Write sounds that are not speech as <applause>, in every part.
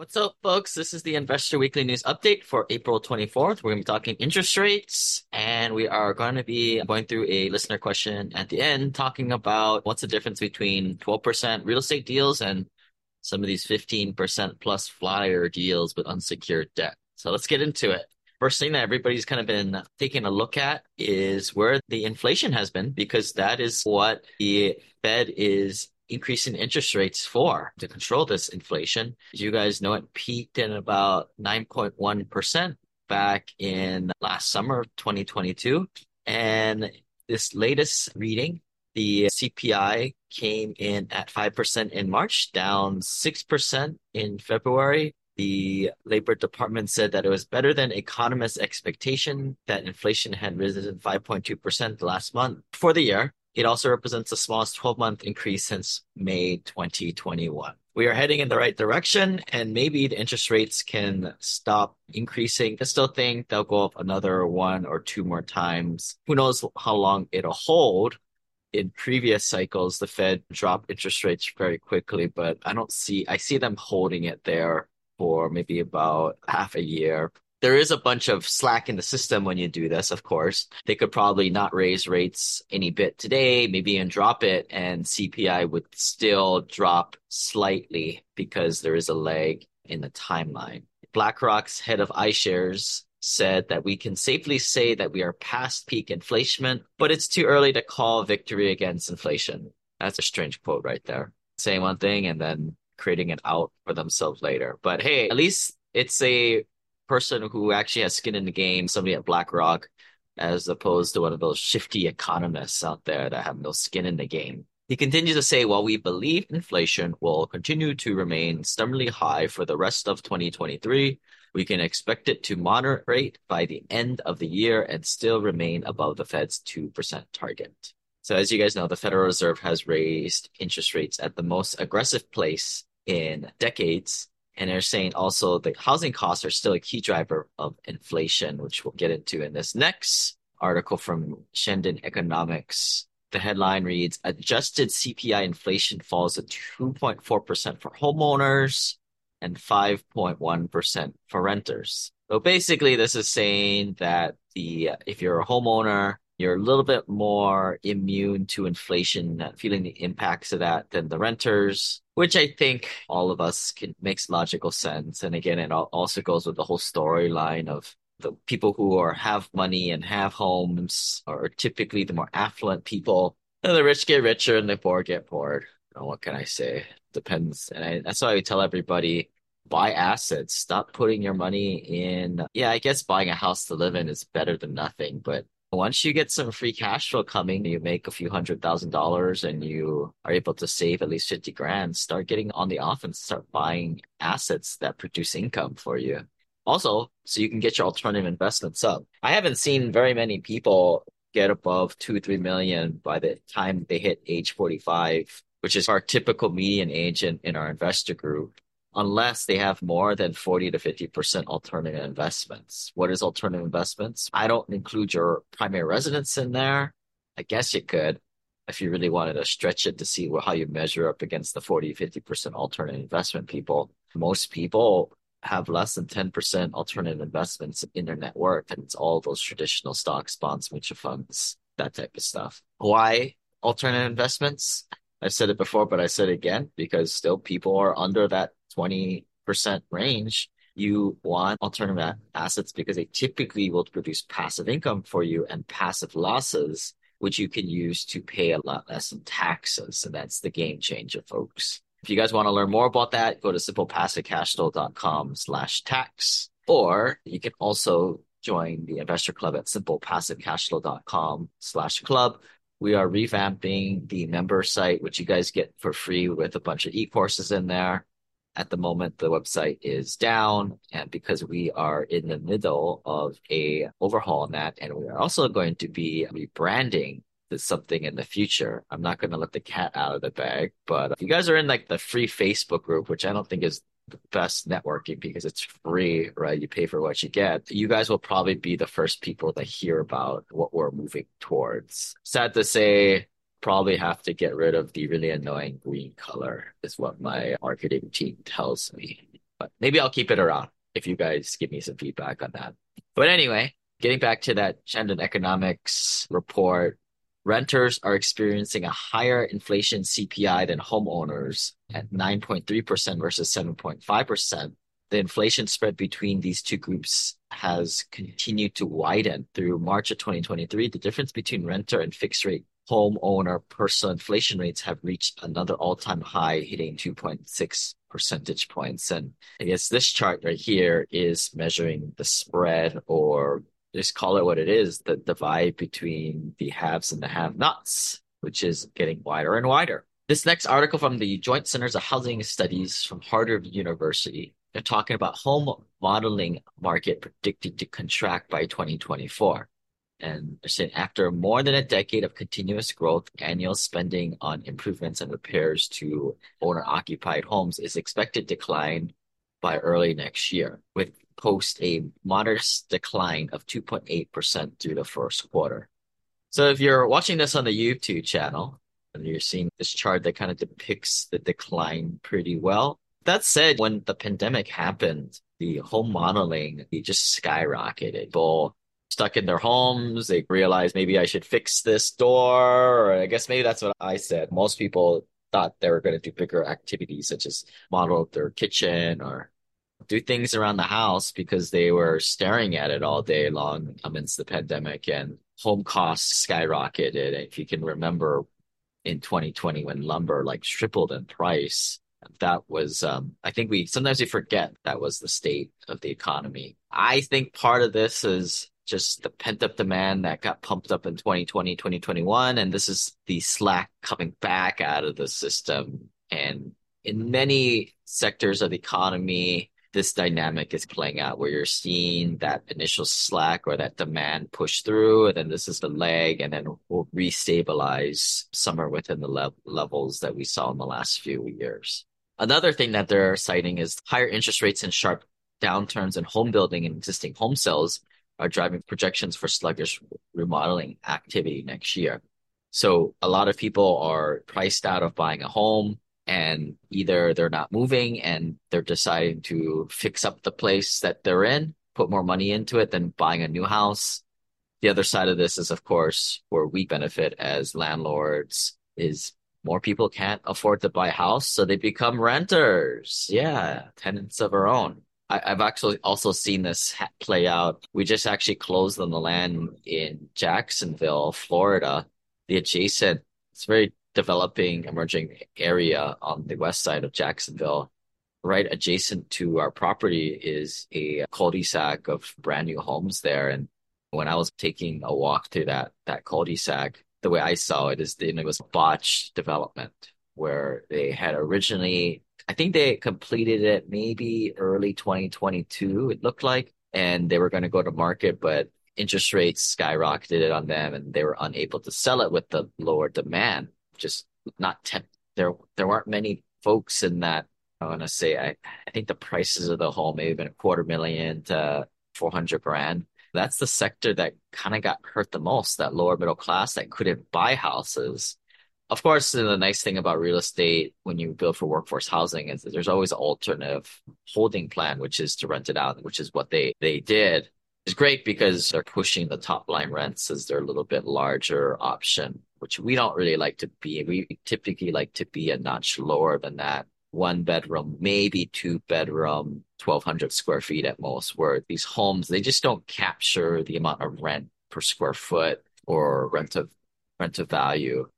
What's up, folks? This is the Investor Weekly News Update for April 24th. We're going to be talking interest rates, and we are going to be going through a listener question at the end, talking about what's the difference between 12% real estate deals and some of these 15% plus flyer deals with unsecured debt. So let's get into it. First thing that everybody's kind of been taking a look at is where the inflation has been, because that is what the Fed is increasing interest rates for to control this inflation. As you guys know, it peaked in about 9.1% back in last summer of 2022. And this latest reading, the CPI came in at 5% in March, down 6% in February. The Labor Department said that it was better than economists' expectation that inflation had risen 5.2% last month for the year. It also represents the smallest 12-month increase since May 2021. We are heading in the right direction, and maybe the interest rates can stop increasing. I still think they'll go up another one or two more times. Who knows how long it'll hold? In previous cycles, the Fed dropped interest rates very quickly, but I don't see, I see them holding it there for maybe about half a year there is a bunch of slack in the system when you do this, of course. They could probably not raise rates any bit today, maybe and drop it, and CPI would still drop slightly because there is a lag in the timeline. BlackRock's head of iShares said that we can safely say that we are past peak inflation, but it's too early to call victory against inflation. That's a strange quote right there. Saying one thing and then creating an out for themselves later. But hey, at least it's a person who actually has skin in the game, somebody at BlackRock, as opposed to one of those shifty economists out there that have no skin in the game. He continues to say, while we believe inflation will continue to remain stubbornly high for the rest of 2023, we can expect it to moderate by the end of the year and still remain above the Fed's 2% target. So as you guys know, the Federal Reserve has raised interest rates at the most aggressive place in decades and they're saying also the housing costs are still a key driver of inflation, which we'll get into in this next article from Shandon Economics. The headline reads Adjusted CPI inflation falls to 2.4% for homeowners and 5.1% for renters. So basically, this is saying that the if you're a homeowner, you're a little bit more immune to inflation, feeling the impacts of that than the renters, which I think all of us can makes logical sense. And again, it also goes with the whole storyline of the people who are have money and have homes are typically the more affluent people. And the rich get richer and the poor get poorer. What can I say? Depends. And I, that's why I tell everybody buy assets. Stop putting your money in. Yeah, I guess buying a house to live in is better than nothing, but once you get some free cash flow coming, you make a few hundred thousand dollars and you are able to save at least 50 grand, start getting on the offense, start buying assets that produce income for you. Also, so you can get your alternative investments up. I haven't seen very many people get above two, three million by the time they hit age 45, which is our typical median age in, in our investor group unless they have more than 40 to 50% alternative investments. What is alternative investments? I don't include your primary residence in there. I guess you could if you really wanted to stretch it to see how you measure up against the 40, 50% alternative investment people. Most people have less than 10% alternative investments in their net worth. And it's all those traditional stocks, bonds, mutual funds, that type of stuff. Why alternative investments? I've said it before, but I said it again because still people are under that 20% range, you want alternative assets because they typically will produce passive income for you and passive losses, which you can use to pay a lot less in taxes. And that's the game changer, folks. If you guys want to learn more about that, go to simplepassivecashflow.com slash tax, or you can also join the investor club at simplepassivecashflow.com slash club. We are revamping the member site, which you guys get for free with a bunch of e-courses in there. At the moment, the website is down, and because we are in the middle of a overhaul on that, and we are also going to be rebranding to something in the future. I'm not going to let the cat out of the bag, but if you guys are in like the free Facebook group, which I don't think is best networking because it's free, right? You pay for what you get. You guys will probably be the first people to hear about what we're moving towards. Sad to say, probably have to get rid of the really annoying green color is what my marketing team tells me. but maybe I'll keep it around if you guys give me some feedback on that. But anyway, getting back to that Shandong Economics report, renters are experiencing a higher inflation CPI than homeowners at mm-hmm. 9.3% versus 7.5%. The inflation spread between these two groups has continued to widen through March of 2023. The difference between renter and fixed rate homeowner personal inflation rates have reached another all-time high, hitting 2.6 percentage points. And I guess this chart right here is measuring the spread or just call it what it is, the divide between the haves and the have-nots, which is getting wider and wider. This next article from the Joint Centers of Housing Studies from Harvard University, they're talking about home modeling market predicted to contract by 2024. And they're saying after more than a decade of continuous growth, annual spending on improvements and repairs to owner occupied homes is expected to decline by early next year, with post a modest decline of 2.8% through the first quarter. So if you're watching this on the YouTube channel and you're seeing this chart that kind of depicts the decline pretty well. That said, when the pandemic happened, the home modeling it just skyrocketed. People stuck in their homes. They realized maybe I should fix this door. Or I guess maybe that's what I said. Most people thought they were going to do bigger activities such as model their kitchen or do things around the house because they were staring at it all day long amidst the pandemic and home costs skyrocketed. If you can remember in 2020 when lumber like tripled in price, that was um, I think we sometimes we forget that was the state of the economy. I think part of this is just the pent up demand that got pumped up in 2020, 2021. And this is the slack coming back out of the system. And in many sectors of the economy, this dynamic is playing out where you're seeing that initial slack or that demand push through. And then this is the leg, and then we'll restabilize somewhere within the le- levels that we saw in the last few years. Another thing that they're citing is higher interest rates and sharp downturns in home building and existing home sales are driving projections for sluggish remodeling activity next year. So a lot of people are priced out of buying a home and either they're not moving and they're deciding to fix up the place that they're in, put more money into it than buying a new house. The other side of this is, of course, where we benefit as landlords is more people can't afford to buy a house, so they become renters. Yeah, tenants of our own. I, have actually also seen this play out. We just actually closed on the land in Jacksonville, Florida. The adjacent, it's very developing, emerging area on the west side of Jacksonville. Right adjacent to our property is a cul-de-sac of brand new homes there. And when I was taking a walk through that that cul-de-sac, the way I saw it is that it was botched development where they had originally I think they completed it maybe early 2022, it looked like, and they were going to go to market, but interest rates skyrocketed on them and they were unable to sell it with the lower demand. Just not temp- there there weren't many folks in that I want to say I, I think the prices of the home may have been a quarter million to 400 grand. That's the sector that kind of got hurt the most, that lower middle class that couldn't buy houses of course, the nice thing about real estate when you build for workforce housing is that there's always an alternative holding plan, which is to rent it out, which is what they they did. It's great because they're pushing the top line rents as they're little bit larger option, which we don't really like to be. We typically like to be a notch lower than that. One bedroom, maybe two bedroom, 1200 square feet at most, where these homes, they just don't capture the amount of rent per square foot or rent of rent of value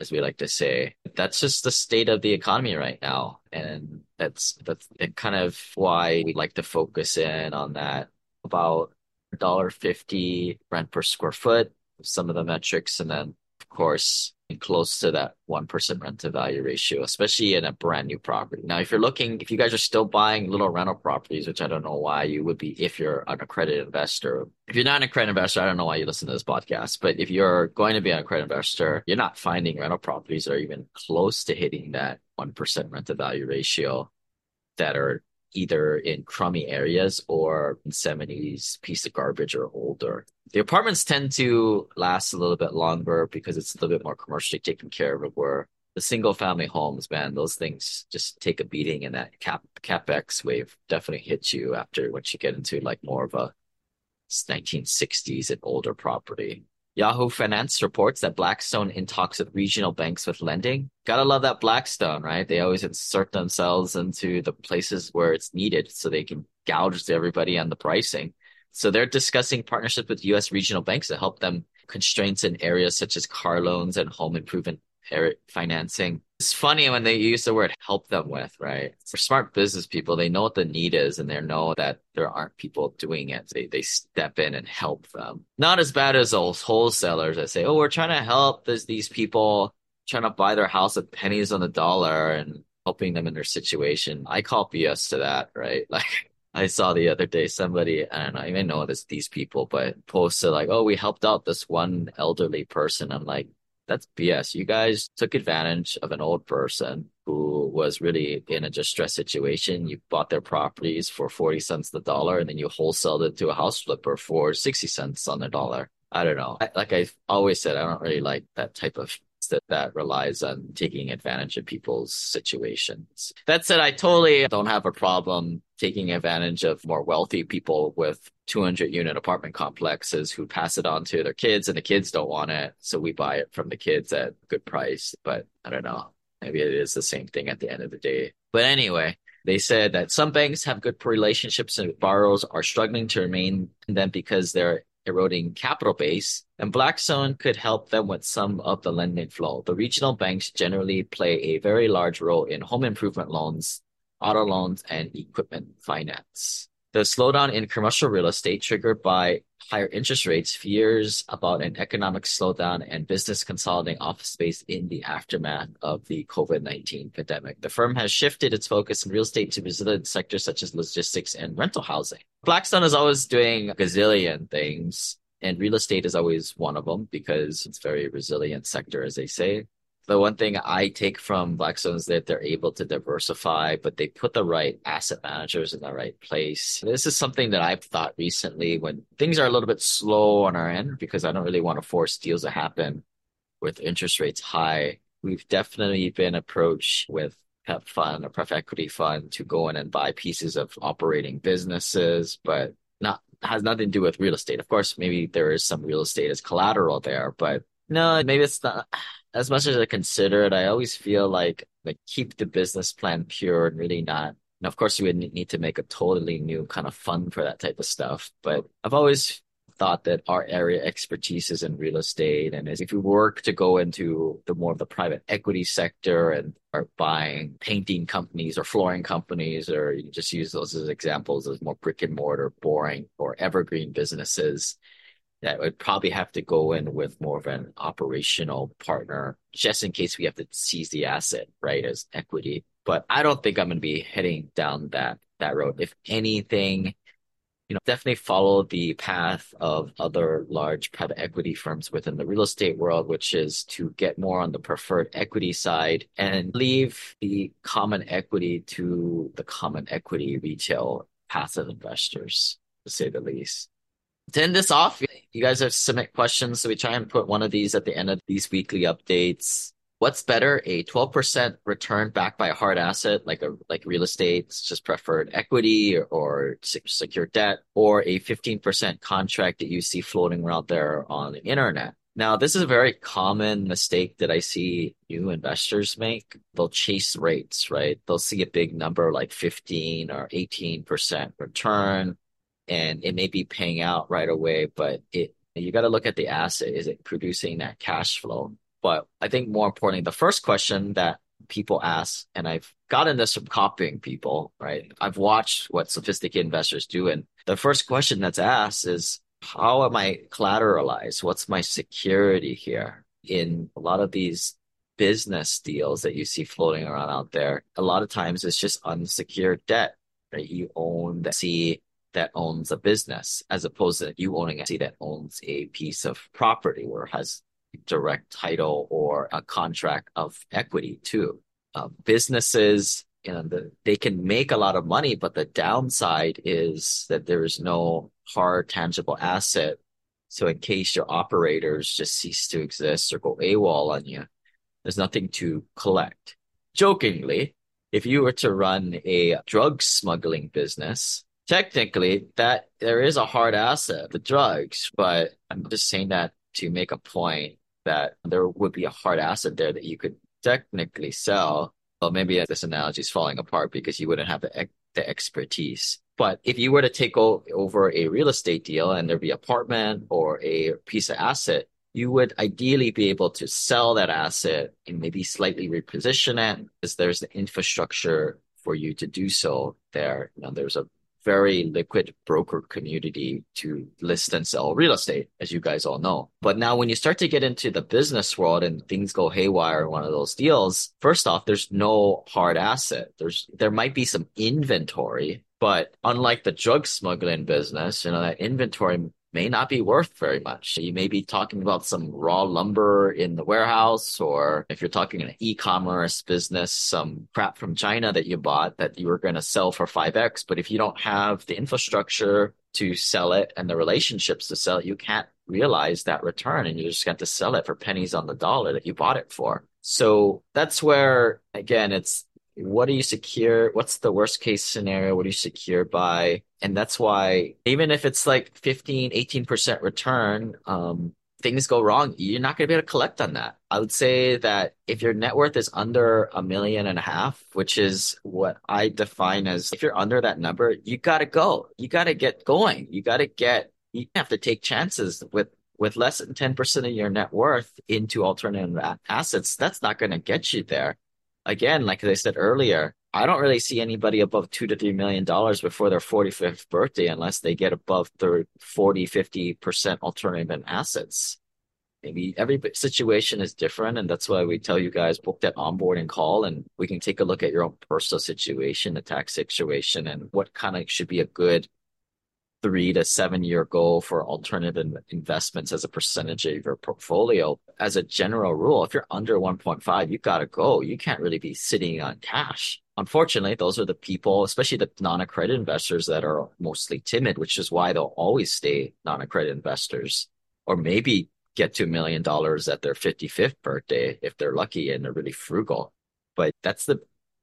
as we like to say. That's just the state of the economy right now. And that's that's kind of why we like to focus in on that about $1.50 rent per square foot, some of the metrics, and then course close to that 1% rent to value ratio, especially in a brand new property. Now, if you're looking, if you guys are still buying little rental properties, which I don't know why you would be if you're an accredited investor. If you're not an accredited investor, I don't know why you listen to this podcast, but if you're going to be an accredited investor, you're not finding rental properties that are even close to hitting that 1% rent to value ratio that are either in crummy areas or in 70s piece of garbage or older. The apartments tend to last a little bit longer because it's a little bit more commercially taken care of where the single family homes, man, those things just take a beating and that cap capex wave definitely hits you after once you get into like more of a 1960s and older property. Yahoo Finance reports that Blackstone in talks with regional banks with lending. Gotta love that Blackstone, right? They always insert themselves into the places where it's needed so they can gouge everybody on the pricing. So they're discussing partnerships with US regional banks to help them constraints in areas such as car loans and home improvement financing. It's funny when they use the word help them with, right? For smart business people, they know what the need is and they know that there aren't people doing it. They, they step in and help them. Not as bad as those wholesalers that say, oh, we're trying to help this, these people trying to buy their house at pennies on the dollar and helping them in their situation. I call BS to that, right? <laughs> Like, I saw the other day somebody, I don't even know this these people, but posted like, "Oh, we helped out this one elderly person." I'm like, that's BS. You guys took advantage of an old person who was really in a distressed situation. You bought their properties for 40 cents the dollar and then you wholesaled it to a house flipper for 60 cents on the dollar. I don't know. I, like I've always said, I don't really like that type of that that relies on taking advantage of people's situations. That said, I totally don't have a problem taking advantage of more wealthy people with 200 unit apartment complexes who pass it on to their kids and the kids don't want it. So we buy it from the kids at a good price. But I don't know. Maybe it is the same thing at the end of the day. But anyway, they said that some banks have good relationships and borrowers are struggling to remain in them because they're eroding capital base, and Blackstone could help them with some of the lending flow. The regional banks generally play a very large role in home improvement loans, auto loans, and equipment finance. The slowdown in commercial real estate triggered by higher interest rates, fears about an economic slowdown and business consolidating office space in the aftermath of the COVID-19 pandemic. The firm has shifted its focus in real estate to resilient sectors such as logistics and rental housing. Blackstone is always doing gazillion things and real estate is always one of them because it's very resilient sector, as they say the one thing I take from Blackstone is that they're able to diversify, but they put the right asset managers in the right place. This is something that I've thought recently when things are a little bit slow on our end because I don't really want to force deals to happen with interest rates high. We've definitely been approached with PEP fund or pref equity fund to go in and buy pieces of operating businesses, but not has nothing to do with real estate. Of course, maybe there is some real estate as collateral there, but no, maybe it's not as much as I consider it, I always feel like like keep the business plan pure and really not. And of course, you would need to make a totally new kind of fund for that type of stuff. But I've always thought that our area expertise is in real estate, and if we work to go into the more of the private equity sector and are buying painting companies or flooring companies, or you just use those as examples as more brick and mortar, boring or evergreen businesses that would probably have to go in with more of an operational partner just in case we have to seize the asset, right, as equity. But I don't think I'm going to be heading down that that road. If anything, you know, definitely follow the path of other large private equity firms within the real estate world, which is to get more on the preferred equity side and leave the common equity to the common equity retail passive investors, to say the least to end this off, you guys have submit questions. So we try and put one of these at the end of these weekly updates. What's better, a 12% return backed by a hard asset like a like real estate, just preferred equity or, or secure debt, or a 15% contract that you see floating around there on the internet? Now, this is a very common mistake that I see new investors make. They'll chase rates, right? They'll see a big number like 15 or 18% return and it may be paying out right away, but it you got to look at the asset. Is it producing that cash flow? But I think more importantly, the first question that people ask, and I've gotten this from copying people, right? I've watched what sophisticated investors do. And the first question that's asked is, how am I collateralized? What's my security here? In a lot of these business deals that you see floating around out there, a lot of times it's just unsecured debt, right? You own the see that owns a business as opposed to you owning a that owns a piece of property or has direct title or a contract of equity too. Uh, businesses, you know, the, they can make a lot of money, but the downside is that there is no hard tangible asset. So in case your operators just cease to exist or go AWOL on you, There's nothing to collect. Jokingly, if you were to run a drug smuggling business, technically that there is a hard asset, the drugs, but I'm just saying that to make a point that there would be a hard asset there that you could technically sell. Well, maybe this analogy is falling apart because you wouldn't have the, the expertise. But if you were to take over a real estate deal and there be apartment or a piece of asset, you would ideally be able to sell that asset and maybe slightly reposition it because there's the infrastructure for you to do so there. You know, there's a very liquid broker community to list and sell real estate, as you guys all know. But now when you start to get into the business world and things go haywire in one of those deals, first off, there's no hard asset. There's, there might be some inventory, but unlike the drug smuggling business, you know, that inventory may not be worth very much. You may be talking about some raw lumber in the warehouse, or if you're talking an e-commerce business, some crap from China that you bought that you were going to sell for 5x. But if you don't have the infrastructure to sell it and the relationships to sell it, you can't realize that return and you just got to sell it for pennies on the dollar that you bought it for. So that's where, again, it's what do you secure? What's the worst case scenario? What do you secure by? And that's why even if it's like 15, 18% return, um, things go wrong, you're not going to be able to collect on that. I would say that if your net worth is under a million and a half, which is what I define as if you're under that number, you got to go. You got to get going. You got to get, you have to take chances with with less than 10% of your net worth into alternative assets, that's not going to get you there again, like I said earlier, I don't really see anybody above two to three million dollars before their 45th birthday unless they get above their 40, 50% alternative in assets. Maybe every situation is different. And that's why we tell you guys book that onboarding call and we can take a look at your own personal situation, the tax situation, and what kind of should be a good three to seven year goal for alternative investments as a percentage of your portfolio. As a general rule, if you're under 1.5, you've got to go. You can't really be sitting on cash. Unfortunately, those are the people, especially the non-accredited investors that are mostly timid, which is why they'll always stay non-accredited investors or maybe get to a million dollars at their 55th birthday if they're lucky and they're really frugal. But that's the,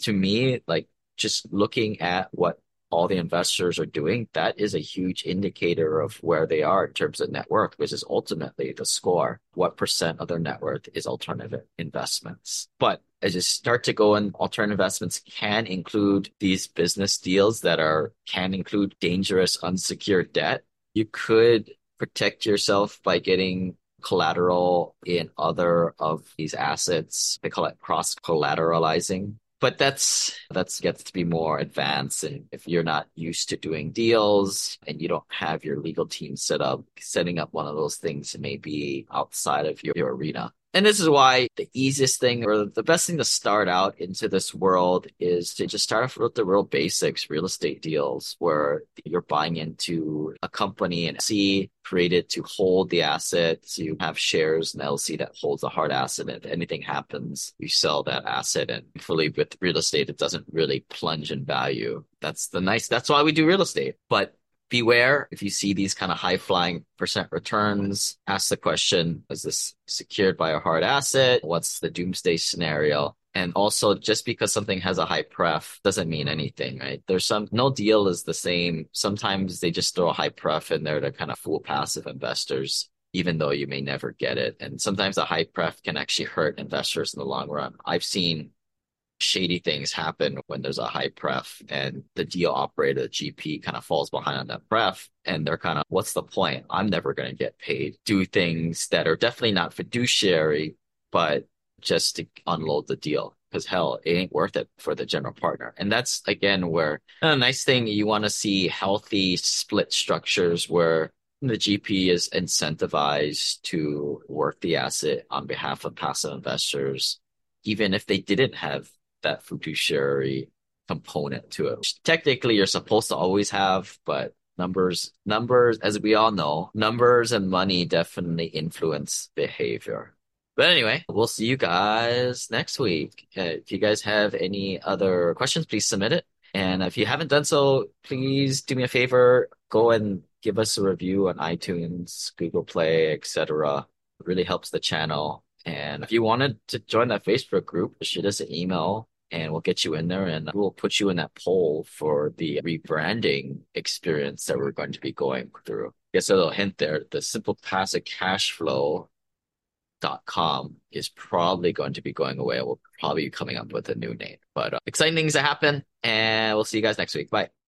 to me, like just looking at what all the investors are doing, that is a huge indicator of where they are in terms of net worth, which is ultimately the score. What percent of their net worth is alternative investments? But as you start to go in, alternative investments can include these business deals that are, can include dangerous unsecured debt. You could protect yourself by getting collateral in other of these assets. They call it cross collateralizing but that's that's gets to be more advanced. And if you're not used to doing deals and you don't have your legal team set up setting up one of those things may be outside of your, your arena and this is why the easiest thing or the best thing to start out into this world is to just start off with the real basics, real estate deals where you're buying into a company and see created to hold the assets. You have shares in LLC that holds a hard asset. And if anything happens, you sell that asset. And fully with real estate, it doesn't really plunge in value. That's the nice, that's why we do real estate. But beware if you see these kind of high flying percent returns, ask the question, is this secured by a hard asset? What's the doomsday scenario? And also just because something has a high pref doesn't mean anything, right? There's some, no deal is the same. Sometimes they just throw a high pref in there to kind of fool passive investors even though you may never get it. And sometimes a high pref can actually hurt investors in the long run. I've seen shady things happen when there's a high pref and the deal operator, the GP kind of falls behind on that pref and they're kind of, what's the point? I'm never going to get paid. Do things that are definitely not fiduciary, but just to unload the deal. Because hell, it ain't worth it for the general partner. And that's again where a nice thing you want to see healthy split structures where the GP is incentivized to work the asset on behalf of passive investors, even if they didn't have that fiduciary component to it. Technically, you're supposed to always have, but numbers, numbers, as we all know, numbers and money definitely influence behavior. But anyway, we'll see you guys next week. Uh, if you guys have any other questions, please submit it. And if you haven't done so, please do me a favor, go and give us a review on iTunes, Google Play, etc. Really helps the channel And if you wanted to join that Facebook group, shoot us an email and we'll get you in there and we'll put you in that poll for the rebranding experience that we're going to be going through. Guess a little hint there. The simple passive cash flow com is probably going to be going away. We'll probably be coming up with a new name. But uh, exciting things to happen, and we'll see you guys next week. Bye.